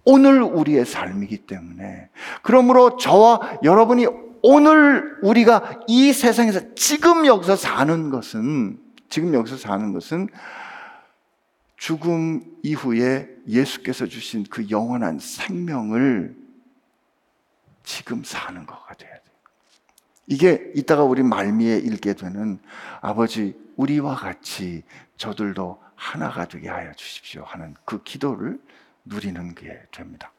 Speaker 1: 오늘 우리의 삶이기 때문에 그러므로 저와 여러분이 오늘 우리가 이 세상에서 지금 여기서 사는 것은 지금 여기서 사는 것은 죽음 이후에 예수께서 주신 그 영원한 생명을 지금 사는 것가 돼야 돼요. 이게 이따가 우리 말미에 읽게 되는 아버지 우리와 같이 저들도 하나가 되게 하여 주십시오 하는 그 기도를 누리는 게 됩니다.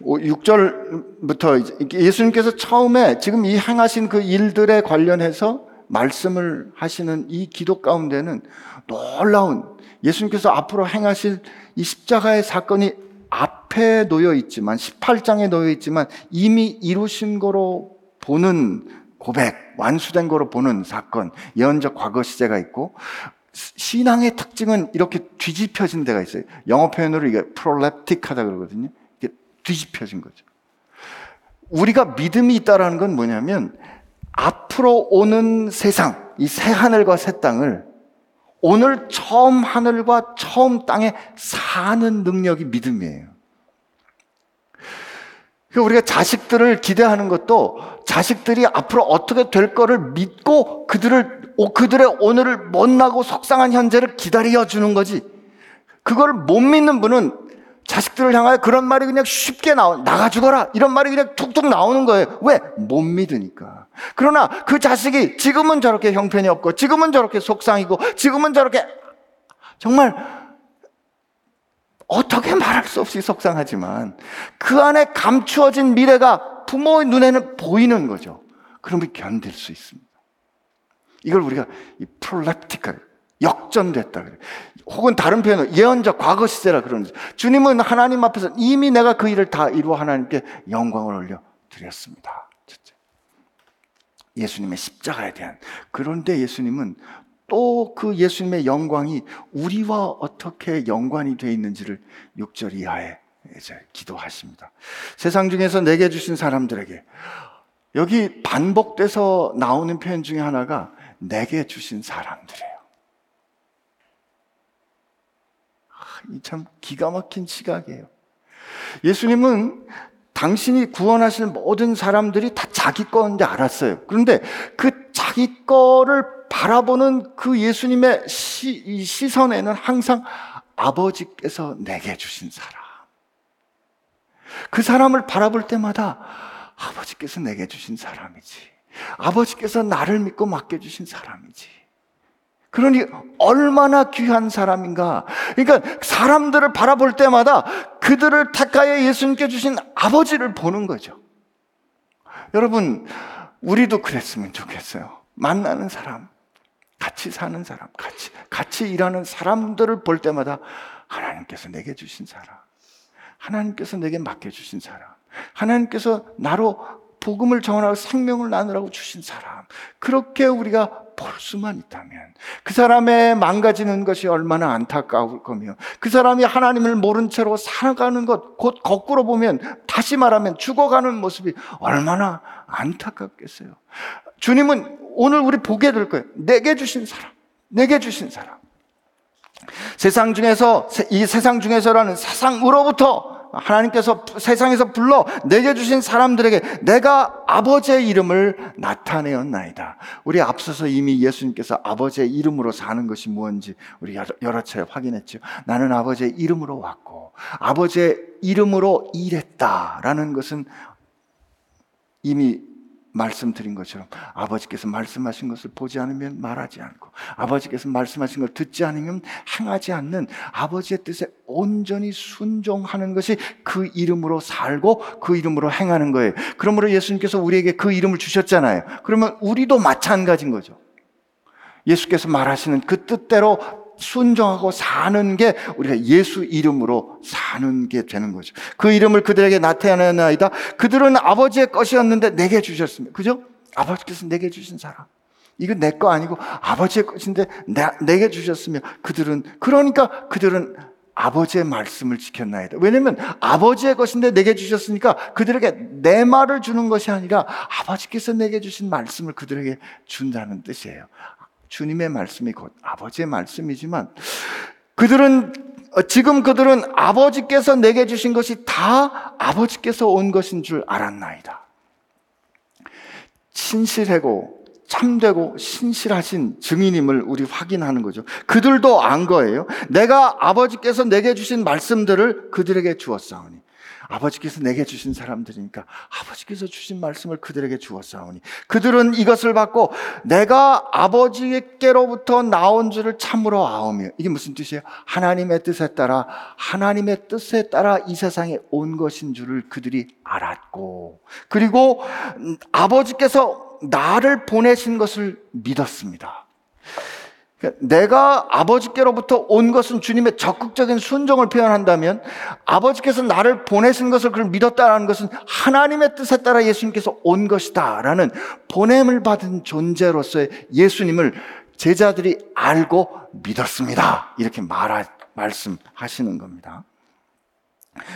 Speaker 1: 6절부터 예수님께서 처음에 지금 이 행하신 그 일들에 관련해서 말씀을 하시는 이 기도 가운데는 놀라운 예수님께서 앞으로 행하실 이 십자가의 사건이 앞에 놓여 있지만 18장에 놓여 있지만 이미 이루신 거로 보는 고백, 완수된 거로 보는 사건, 예언적 과거 시제가 있고 신앙의 특징은 이렇게 뒤집혀진 데가 있어요. 영어 표현으로 이게 프롤랩틱하다 그러거든요. 이게 뒤집혀진 거죠. 우리가 믿음이 있다라는 건 뭐냐면 앞으로 오는 세상, 이 새 하늘과 새 땅을 오늘 처음 하늘과 처음 땅에 사는 능력이 믿음이에요. 그러니까 우리가 자식들을 기대하는 것도 자식들이 앞으로 어떻게 될 거를 믿고 그들을, 그들의 오늘을 못나고 속상한 현재를 기다려 주는 거지. 그걸 못 믿는 분은 자식들을 향하여 그런 말이 그냥 쉽게 나오, 나가 죽어라. 이런 말이 그냥 툭툭 나오는 거예요. 왜? 못 믿으니까. 그러나 그 자식이 지금은 저렇게 형편이 없고, 지금은 저렇게 속상이고, 지금은 저렇게 정말 어떻게 말할 수 없이 속상하지만 그 안에 감추어진 미래가 부모의 눈에는 보이는 거죠. 그러면 견딜 수 있습니다. 이걸 우리가 이 프롤랩티컬, 역전됐다. 혹은 다른 표현으로 예언적 과거 시제라 그러는 거죠. 주님은 하나님 앞에서 이미 내가 그 일을 다 이루어 하나님께 영광을 올려 드렸습니다. 예수님의 십자가에 대한. 그런데 예수님은 또 그 예수님의 영광이 우리와 어떻게 연관이 되어 있는지를 6절 이하에 이제 기도하십니다. 세상 중에서 내게 주신 사람들에게 여기 반복돼서 나오는 표현 중에 하나가 내게 주신 사람들이에요. 참 기가 막힌 시각이에요. 예수님은 당신이 구원하실 모든 사람들이 다 자기 거인지 알았어요. 그런데 그 자기 거를 바라보는 그 예수님의 시, 시선에는 항상 아버지께서 내게 주신 사람. 그 사람을 바라볼 때마다 아버지께서 내게 주신 사람이지. 아버지께서 나를 믿고 맡겨주신 사람이지. 그러니 얼마나 귀한 사람인가. 그러니까 사람들을 바라볼 때마다 그들을 택하여 예수님께 주신 아버지를 보는 거죠. 여러분, 우리도 그랬으면 좋겠어요. 만나는 사람, 같이 사는 사람, 같이, 같이 일하는 사람들을 볼 때마다 하나님께서 내게 주신 사람, 하나님께서 내게 맡겨주신 사람, 하나님께서 나로 복음을 전하고 생명을 나누라고 주신 사람. 그렇게 우리가 볼 수만 있다면 그 사람의 망가지는 것이 얼마나 안타까울 거며 그 사람이 하나님을 모른 채로 살아가는 것, 곧 거꾸로 보면 다시 말하면 죽어가는 모습이 얼마나 안타깝겠어요. 주님은 오늘 우리 보게 될 거예요. 내게 주신 사람, 내게 주신 사람. 세상 중에서, 이 세상 중에서라는 세상으로부터 하나님께서 세상에서 불러 내게 주신 사람들에게 내가 아버지의 이름을 나타내었나이다. 우리 앞서서 이미 예수님께서 아버지의 이름으로 사는 것이 무엇인지 우리 여러 차례 확인했죠. 나는 아버지의 이름으로 왔고 아버지의 이름으로 일했다라는 것은 이미 말씀드린 것처럼 아버지께서 말씀하신 것을 보지 않으면 말하지 않고 아버지께서 말씀하신 걸 듣지 않으면 행하지 않는 아버지의 뜻에 온전히 순종하는 것이 그 이름으로 살고 그 이름으로 행하는 거예요. 그러므로 예수님께서 우리에게 그 이름을 주셨잖아요. 그러면 우리도 마찬가지인 거죠. 예수께서 말하시는 그 뜻대로 순종하고 사는 게 우리가 예수 이름으로 사는 게 되는 거죠. 그 이름을 그들에게 나타내나이다. 그들은 아버지의 것이었는데 내게 주셨습니다. 그죠? 아버지께서 내게 주신 사람. 이거 내거 아니고 아버지의 것인데 내, 내게 주셨으며 그들은 그러니까 그들은 아버지의 말씀을 지켰나이다. 왜냐면 아버지의 것인데 내게 주셨으니까 그들에게 내 말을 주는 것이 아니라 아버지께서 내게 주신 말씀을 그들에게 준다는 뜻이에요. 주님의 말씀이 곧 아버지의 말씀이지만 그들은 지금 그들은 아버지께서 내게 주신 것이 다 아버지께서 온 것인 줄 알았나이다. 신실하고 참되고 신실하신 증인임을 우리 확인하는 거죠. 그들도 안 거예요. 내가 아버지께서 내게 주신 말씀들을 그들에게 주었사오니. 아버지께서 내게 주신 사람들이니까 아버지께서 주신 말씀을 그들에게 주었사오니 그들은 이것을 받고 내가 아버지께로부터 나온 줄을 참으로 아오며 이게 무슨 뜻이에요? 하나님의 뜻에 따라 하나님의 뜻에 따라 이 세상에 온 것인 줄을 그들이 알았고 그리고 아버지께서 나를 보내신 것을 믿었습니다. 그러니까 내가 아버지께로부터 온 것은 주님의 적극적인 순종을 표현한다면 아버지께서 나를 보내신 것을 그걸 믿었다라는 것은 하나님의 뜻에 따라 예수님께서 온 것이다라는 보냄을 받은 존재로서의 예수님을 제자들이 알고 믿었습니다. 이렇게 말하, 말씀하시는 겁니다.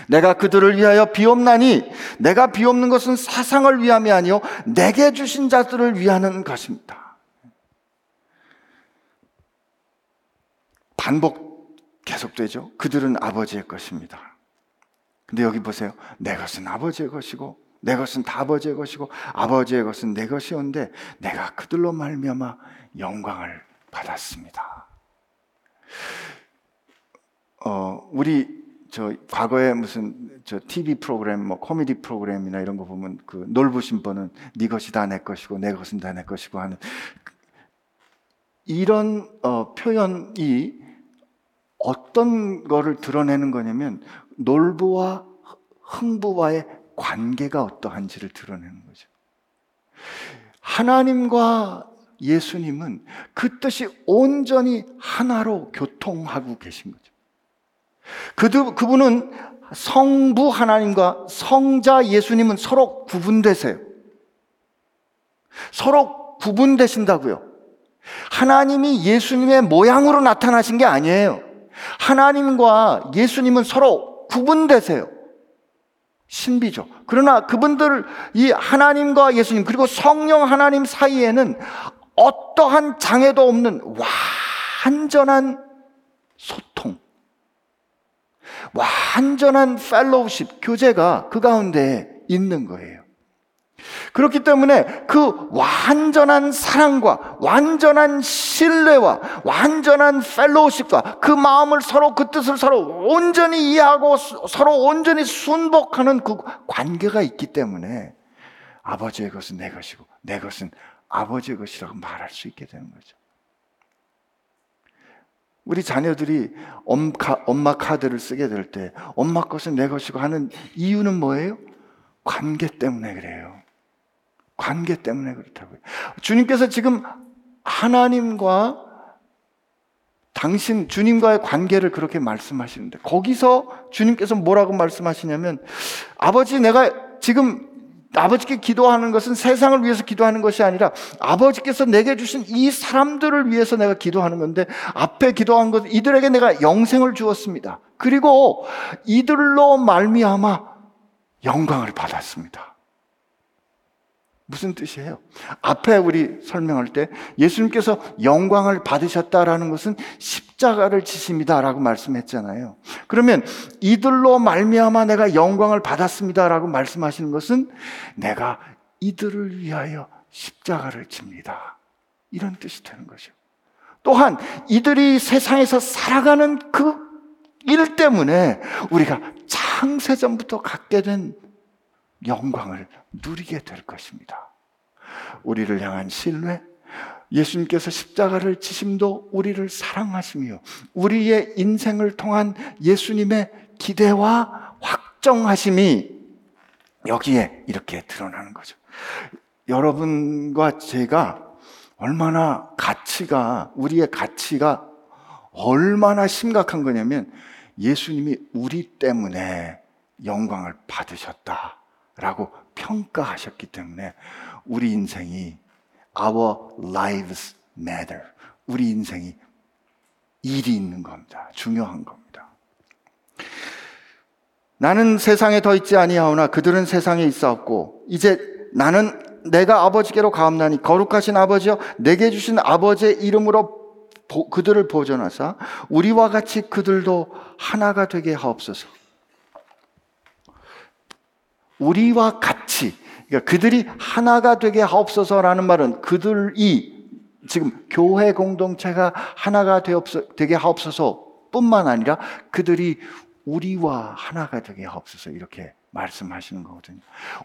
Speaker 1: 내가 그들을 위하여 비옵나니 내가 비옵는 것은 사상을 위함이 아니요 내게 주신 자들을 위하는 것입니다. 반복 계속되죠. 그들은 아버지의 것입니다. 근데 여기 보세요. 내 것은 아버지의 것이고 내 것은 다 아버지의 것이고 아버지의 것은 내 것이온데 내가 그들로 말미암아 영광을 받았습니다. 어, 우리 저 과거에 무슨 저 TV 프로그램 뭐 코미디 프로그램이나 이런 거 보면 그 놀부신 분은 네 것이 다 내 것이고 내 것은 다 내 것이고 하는 이런 어, 표현이 어떤 거를 드러내는 거냐면 놀부와 흥부와의 관계가 어떠한지를 드러내는 거죠. 하나님과 예수님은 그 뜻이 온전히 하나로 교통하고 계신 거죠. 그들, 그분은 성부 하나님과 성자 예수님은 서로 구분되세요. 서로 구분되신다고요. 하나님이 예수님의 모양으로 나타나신 게 아니에요. 하나님과 예수님은 서로 구분되세요. 신비죠. 그러나 그분들, 이 하나님과 예수님, 그리고 성령 하나님 사이에는 어떠한 장애도 없는 완전한 소통, 완전한 펠로우십, 교제가 그 가운데 있는 거예요. 그렇기 때문에 그 완전한 사랑과 완전한 신뢰와 완전한 펠로우십과 그 마음을 서로 그 뜻을 서로 온전히 이해하고 서로 온전히 순복하는 그 관계가 있기 때문에 아버지의 것은 내 것이고 내 것은 아버지의 것이라고 말할 수 있게 되는 거죠. 우리 자녀들이 엄마 카드를 쓰게 될 때 엄마 것은 내 것이고 하는 이유는 뭐예요? 관계 때문에 그래요. 관계 때문에 그렇다고요. 주님께서 지금 하나님과 당신 주님과의 관계를 그렇게 말씀하시는데 거기서 주님께서 뭐라고 말씀하시냐면 아버지 내가 지금 아버지께 기도하는 것은 세상을 위해서 기도하는 것이 아니라 아버지께서 내게 주신 이 사람들을 위해서 내가 기도하는 건데 앞에 기도한 것 이들에게 내가 영생을 주었습니다. 그리고 이들로 말미암아 영광을 받았습니다. 무슨 뜻이에요? 앞에 우리 설명할 때 예수님께서 영광을 받으셨다라는 것은 십자가를 지십니다라고 말씀했잖아요. 그러면 이들로 말미암아 내가 영광을 받았습니다라고 말씀하시는 것은 내가 이들을 위하여 십자가를 집니다. 이런 뜻이 되는 거죠. 또한 이들이 세상에서 살아가는 그 일 때문에 우리가 창세전부터 갖게 된 영광을 누리게 될 것입니다. 우리를 향한 신뢰, 예수님께서 십자가를 지심도 우리를 사랑하시며 우리의 인생을 통한 예수님의 기대와 확정하심이 여기에 이렇게 드러나는 거죠. 여러분과 제가 얼마나 가치가, 우리의 가치가 얼마나 심각한 거냐면 예수님이 우리 때문에 영광을 받으셨다. 라고 평가하셨기 때문에 우리 인생이 Our lives matter. 우리 인생이 일이 있는 겁니다. 중요한 겁니다. 나는 세상에 더 있지 아니하오나 그들은 세상에 있사옵고 이제 나는 내가 아버지께로 가옵나니 거룩하신 아버지여 내게 주신 아버지의 이름으로 보, 그들을 보존하사 우리와 같이 그들도 하나가 되게 하옵소서. 우리와 같이 그러니까 그들이 하나가 되게 하옵소서라는 말은 그들이 지금 교회 공동체가 하나가 되게 하옵소서 뿐만 아니라 그들이 우리와 하나가 되게 하옵소서 이렇게 말씀하시는 거거든요.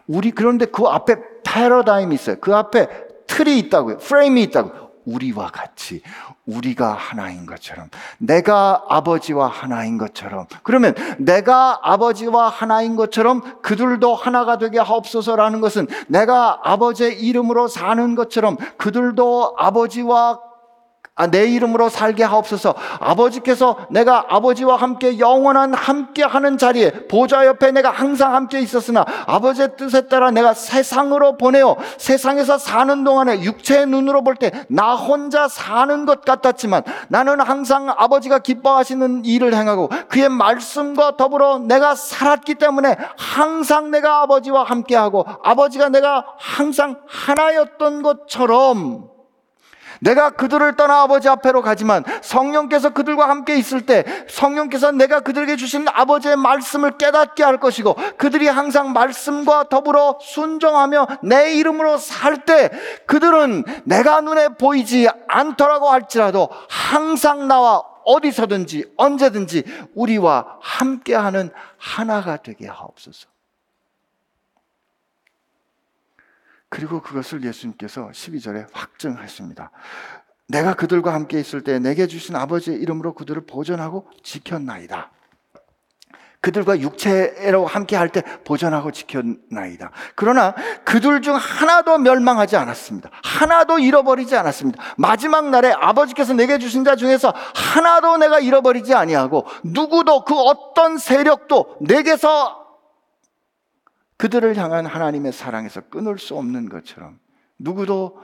Speaker 1: 우리 그런데 그 앞에 패러다임이 있어요. 그 앞에 틀이 있다고요. 프레임이 있다고. 우리와 같이 우리가 하나인 것처럼 내가 아버지와 하나인 것처럼 그러면 내가 아버지와 하나인 것처럼 그들도 하나가 되게 하옵소서라는 것은 내가 아버지의 이름으로 사는 것처럼 그들도 아버지와 아, 내 이름으로 살게 하옵소서. 아버지께서 내가 아버지와 함께 영원한 함께 하는 자리에 보좌 옆에 내가 항상 함께 있었으나 아버지의 뜻에 따라 내가 세상으로 보내어 세상에서 사는 동안에 육체의 눈으로 볼 때 나 혼자 사는 것 같았지만 나는 항상 아버지가 기뻐하시는 일을 행하고 그의 말씀과 더불어 내가 살았기 때문에 항상 내가 아버지와 함께하고 아버지가 내가 항상 하나였던 것처럼 내가 그들을 떠나 아버지 앞에로 가지만 성령께서 그들과 함께 있을 때 성령께서 내가 그들에게 주신 아버지의 말씀을 깨닫게 할 것이고 그들이 항상 말씀과 더불어 순종하며 내 이름으로 살 때 그들은 내가 눈에 보이지 않더라고 할지라도 항상 나와 어디서든지 언제든지 우리와 함께하는 하나가 되게 하옵소서. 그리고 그것을 예수님께서 12절에 확증하십니다. 내가 그들과 함께 있을 때 내게 주신 아버지의 이름으로 그들을 보존하고 지켰나이다. 그들과 육체로 함께 할 때 보존하고 지켰나이다. 그러나 그들 중 하나도 멸망하지 않았습니다. 하나도 잃어버리지 않았습니다. 마지막 날에 아버지께서 내게 주신 자 중에서 하나도 내가 잃어버리지 아니하고 누구도 그 어떤 세력도 내게서 그들을 향한 하나님의 사랑에서 끊을 수 없는 것처럼 누구도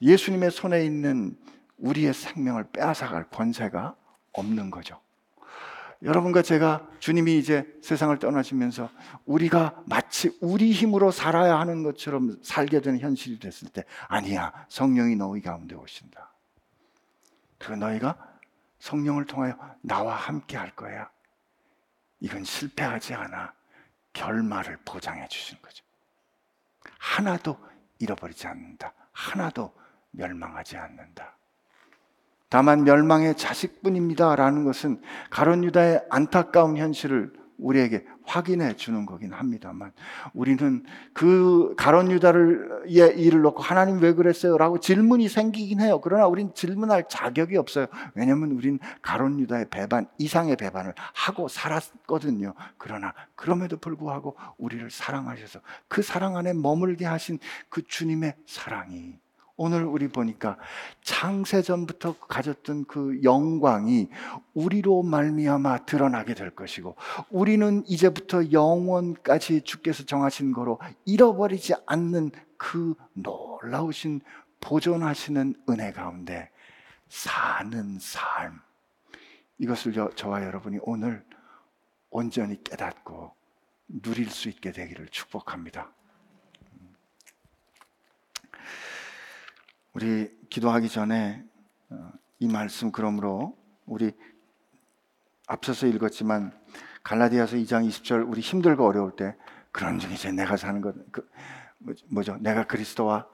Speaker 1: 예수님의 손에 있는 우리의 생명을 빼앗아갈 권세가 없는 거죠. 여러분과 제가 주님이 이제 세상을 떠나시면서 우리가 마치 우리 힘으로 살아야 하는 것처럼 살게 되는 현실이 됐을 때 아니야 성령이 너희 가운데 오신다. 그 너희가 성령을 통하여 나와 함께 할 거야. 이건 실패하지 않아. 결말을 보장해 주시는 거죠. 하나도 잃어버리지 않는다. 하나도 멸망하지 않는다. 다만 멸망의 자식뿐입니다라는 것은 가론 유다의 안타까운 현실을 우리에게 확인해 주는 거긴 합니다만 우리는 그 가론 유다를 예, 일을 놓고 하나님 왜 그랬어요? 라고 질문이 생기긴 해요. 그러나 우린 질문할 자격이 없어요. 왜냐하면 우린 가론 유다의 배반 이상의 배반을 하고 살았거든요. 그러나 그럼에도 불구하고 우리를 사랑하셔서 그 사랑 안에 머물게 하신 그 주님의 사랑이 오늘 우리 보니까 창세전부터 가졌던 그 영광이 우리로 말미암아 드러나게 될 것이고 우리는 이제부터 영원까지 주께서 정하신 거로 잃어버리지 않는 그 놀라우신 보존하시는 은혜 가운데 사는 삶 이것을 저, 저와 여러분이 오늘 온전히 깨닫고 누릴 수 있게 되기를 축복합니다. 우리 기도하기 전에 어, 이 말씀 그러므로 우리 앞서서 읽었지만 갈라디아서 2장 20절 우리 힘들고 어려울 때 그런 중에 이제 내가 사는 것 그, 뭐죠? 내가 그리스도와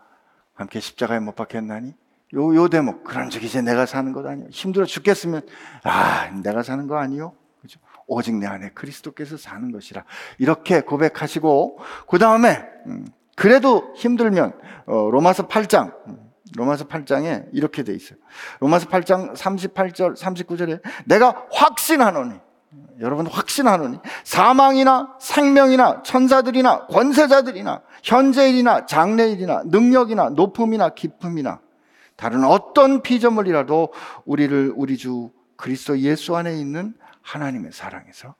Speaker 1: 함께 십자가에 못 박혔나니 요, 요 대목 그런 적이 이제 내가 사는 것 아니요 힘들어 죽겠으면 아 내가 사는 거 아니요 그죠? 오직 내 안에 그리스도께서 사는 것이라 이렇게 고백하시고 그 다음에 음, 그래도 힘들면 어, 로마서 8장 음, 로마서 8장에 이렇게 돼 있어요. 로마서 8장 38절, 39절에 내가 확신하노니 여러분 확신하노니 사망이나 생명이나 천사들이나 권세자들이나 현재일이나 장래일이나 능력이나 높음이나 깊음이나 다른 어떤 피조물이라도 우리를 우리 주 그리스도 예수 안에 있는 하나님의 사랑에서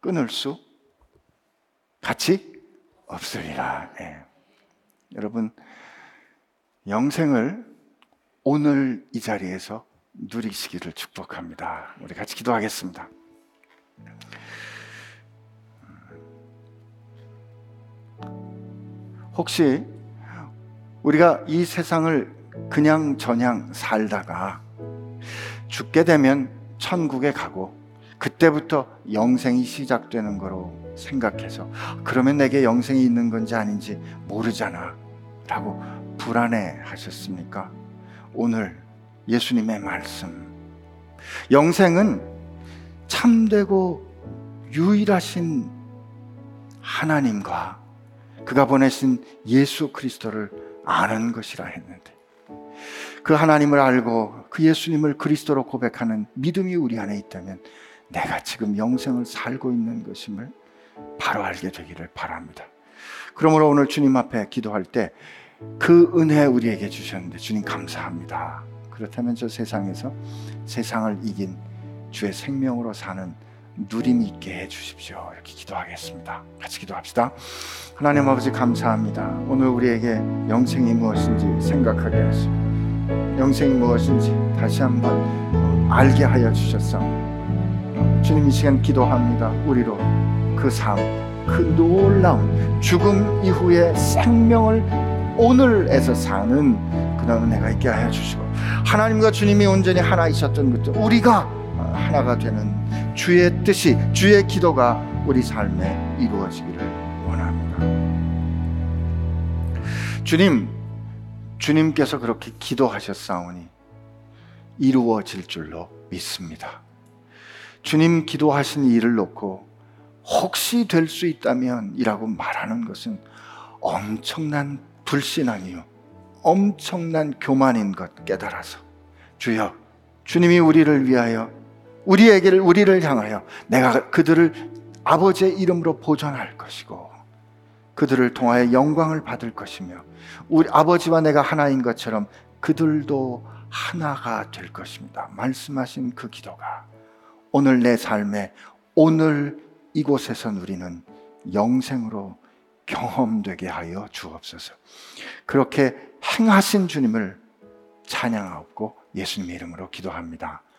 Speaker 1: 끊을 수 같이 없으리라. 네. 여러분 영생을 오늘 이 자리에서 누리시기를 축복합니다. 우리 같이 기도하겠습니다. 혹시 우리가 이 세상을 그냥 저냥 살다가 죽게 되면 천국에 가고 그때부터 영생이 시작되는 거로 생각해서 그러면 내게 영생이 있는 건지 아닌지 모르잖아 라고 불안해 하셨습니까? 오늘 예수님의 말씀 영생은 참되고 유일하신 하나님과 그가 보내신 예수 그리스도를 아는 것이라 했는데 그 하나님을 알고 그 예수님을 그리스도로 고백하는 믿음이 우리 안에 있다면 내가 지금 영생을 살고 있는 것임을 바로 알게 되기를 바랍니다. 그러므로 오늘 주님 앞에 기도할 때 그 은혜 우리에게 주셨는데 주님 감사합니다. 그렇다면 저 세상에서 세상을 이긴 주의 생명으로 사는 누림 있게 해 주십시오. 이렇게 기도하겠습니다. 같이 기도합시다. 하나님 아버지 감사합니다. 오늘 우리에게 영생이 무엇인지 생각하게 하시고 영생이 무엇인지 다시 한번 알게 하여 주셨사옵니다. 주님 이 시간 기도합니다. 우리로 그 삶, 그 놀라운 죽음 이후의 생명을 오늘에서 사는 그런 은혜가 있게 하여 주시고 하나님과 주님이 온전히 하나이셨던 것도 우리가 하나가 되는 주의 뜻이 주의 기도가 우리 삶에 이루어지기를 원합니다. 주님, 주님께서 그렇게 기도하셨사오니 이루어질 줄로 믿습니다. 주님 기도하신 일을 놓고 혹시 될 수 있다면 이라고 말하는 것은 엄청난 불신앙이요. 엄청난 교만인 것 깨달아서 주여 주님이 우리를 위하여 우리에게를 우리를 향하여 내가 그들을 아버지의 이름으로 보존할 것이고 그들을 통하여 영광을 받을 것이며 우리 아버지와 내가 하나인 것처럼 그들도 하나가 될 것입니다. 말씀하신 그 기도가 오늘 내 삶에 오늘 이곳에서 누리는 영생으로 경험되게 하여 주옵소서. 그렇게 행하신 주님을 찬양하고 예수님 이름으로 기도합니다.